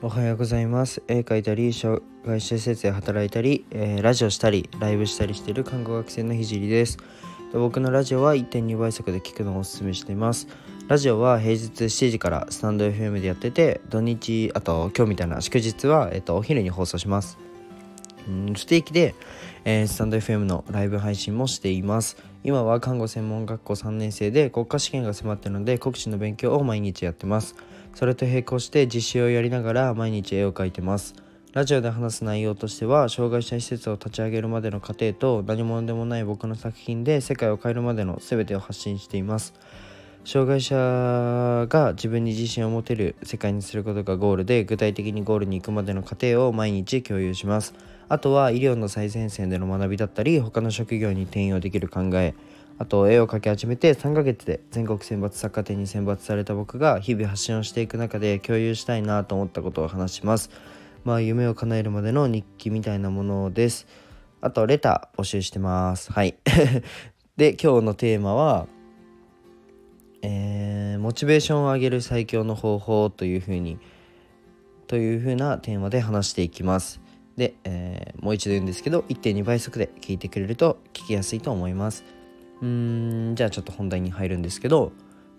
おはようございます。絵描いたり障害者施設で働いたり、えー、ラジオしたりライブしたりしている看護学生のひじりです。僕のラジオは1.2倍速で聞くのをおすすめしています。ラジオは平日7時からスタンド FM でやってて土日あと今日みたいな祝日は、えっと、お昼に放送します。不定期で、えー、スタンド FM のライブ配信もしています。今は看護専門学校3年生で国家試験が迫っているので国試の勉強を毎日やってます。それと並行して実習をやりながら毎日絵を描いてます。ラジオで話す内容としては障害者施設を立ち上げるまでの過程と何者でもない僕の作品で世界を変えるまでの全てを発信しています。障害者が自分に自信を持てる世界にすることがゴールで具体的にゴールに行くまでの過程を毎日共有します。あとは医療の最前線での学びだったり他の職業に転用できる考え。あと絵を描き始めて3ヶ月で全国選抜作家展に選抜された僕が日々発信をしていく中で共有したいなと思ったことを話します。まあ夢を叶えるまでの日記みたいなものです。あとレター募集してます。はい。で今日のテーマはえー、モチベーションを上げる最強の方法というふうにというふうなテーマで話していきます。で、えー、もう一度言うんですけど1.2倍速で聞いてくれると聞きやすいと思います。うんじゃあちょっと本題に入るんですけど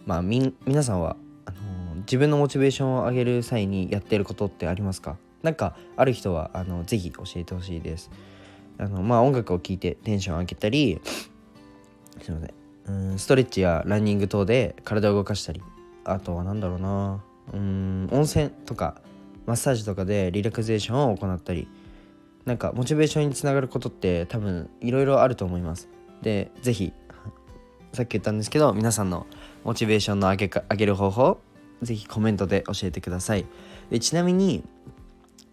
まあみ皆さんはあのー、自分のモチベーションを上げる際にやってることってありますか？なんかある人はあのぜひ教えてほしいです。あのまあ音楽を聴いてテンション上げたりすいません。うんストレッチやランニング等で体を動かしたりあとは何だろうな。うん温泉とかマッサージとかでリラクゼーションを行ったり。なんかモチベーションにつながることって多分いろいろあると思います。で是非さっき言ったんですけど皆さんのモチベーションの上げか上げる方法是非コメントで教えてください。でちなみに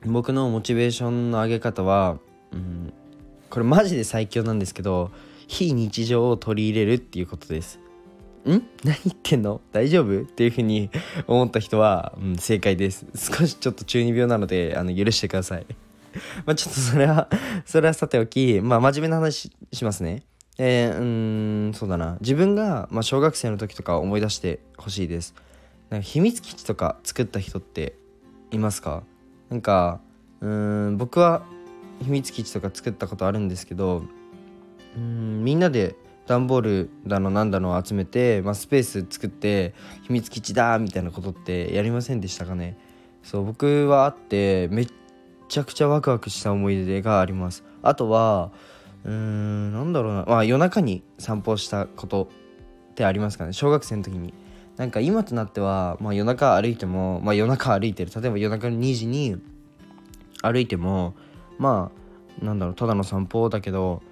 僕のモチベーションの上げ方は、うん、これマジで最強なんですけど非日常を取り入れるっていうことです。ん？何言ってんの？大丈夫？っていうふうに 思った人は、うん、正解です。少しちょっと中二病なのであの許してください。まあちょっとそれはそれはさておきまあ真面目な話しますね。えー、うんそうだな。自分が、まあ、小学生の時とか思い出してほしいです。なんか秘密基地とか作った人っていますか？なんかうん僕は秘密基地とか作ったことあるんですけどうんみんなで段ボールだのなんだのを集めて、まあ、スペース作って秘密基地だみたいなことってやりませんでしたかね。そう僕はあってめっちゃくちゃワクワクした思い出があります。あとはうーんなんだろうな。まあ夜中に散歩したことってありますかね。小学生の時に。なんか今となっては、まあ、夜中歩いても、まあ、夜中歩いてる。例えば夜中の2時に歩いてもまあなんだろうただの散歩だけど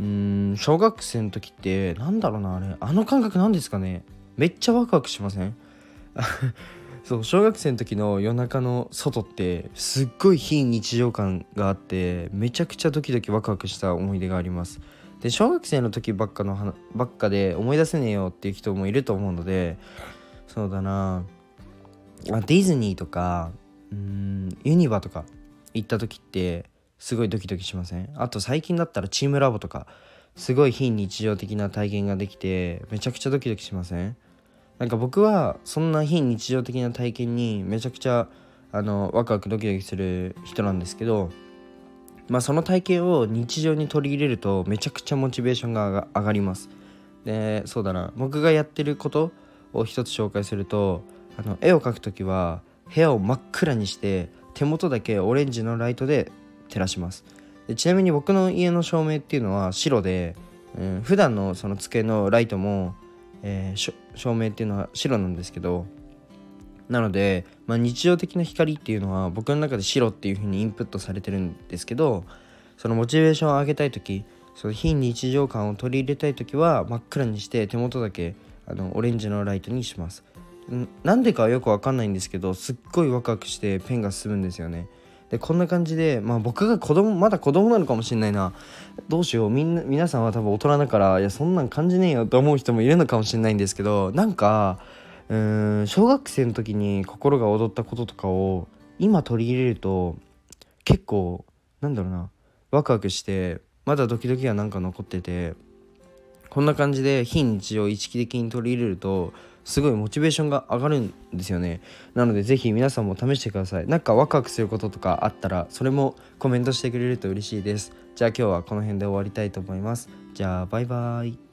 うん小学生の時ってなんだろうなあれ。あの感覚なんですかね。めっちゃワクワクしません？そう小学生の時の夜中の外ってすっごい非日常感があってめちゃくちゃドキドキワクワクした思い出があります。で小学生の時ばっかのばっかで思い出せねえよっていう人もいると思うのでそうだな。あディズニーとかうんユニバとか行った時ってすごいドキドキしません？あと最近だったらチームラボとかすごい非日常的な体験ができてめちゃくちゃドキドキしません？なんか僕はそんな非日常的な体験にめちゃくちゃあのワクワクドキドキする人なんですけどまあその体験を日常に取り入れるとめちゃくちゃモチベーションが上がります。でそうだな。僕がやってることを一つ紹介するとあの絵を描く時は部屋を真っ暗にして手元だけオレンジのライトで照らします。でちなみに僕の家の照明っていうのは白で、うん、普段のその机のライトも、えー、照明っていうのは白なんですけどなので、まあ、日常的な光っていうのは僕の中で白っていう風にインプットされてるんですけどそのモチベーションを上げたい時その非日常感を取り入れたい時は真っ暗にして手元だけあのオレンジのライトにします。なんでかはよくわかんないんですけどすっごいワクワクしてペンが進むんですよね。でこんな感じでまあ僕が子供まだ子供なのかもしれないな。どうしよう。みんな皆さんは多分大人だからいやそんなん感じねえよと思う人もいるのかもしれないんですけどなんかうーん小学生の時に心が躍ったこととかを今取り入れると結構なんだろうなワクワクしてまだドキドキがなんか残っててこんな感じで非日常を意識的に取り入れるとすごいモチベーションが上がるんですよね。なので是非皆さんも試してください。なんかワクワクすることとかあったらそれもコメントしてくれると嬉しいです。じゃあ今日はこの辺で終わりたいと思います。じゃあバイバーイ。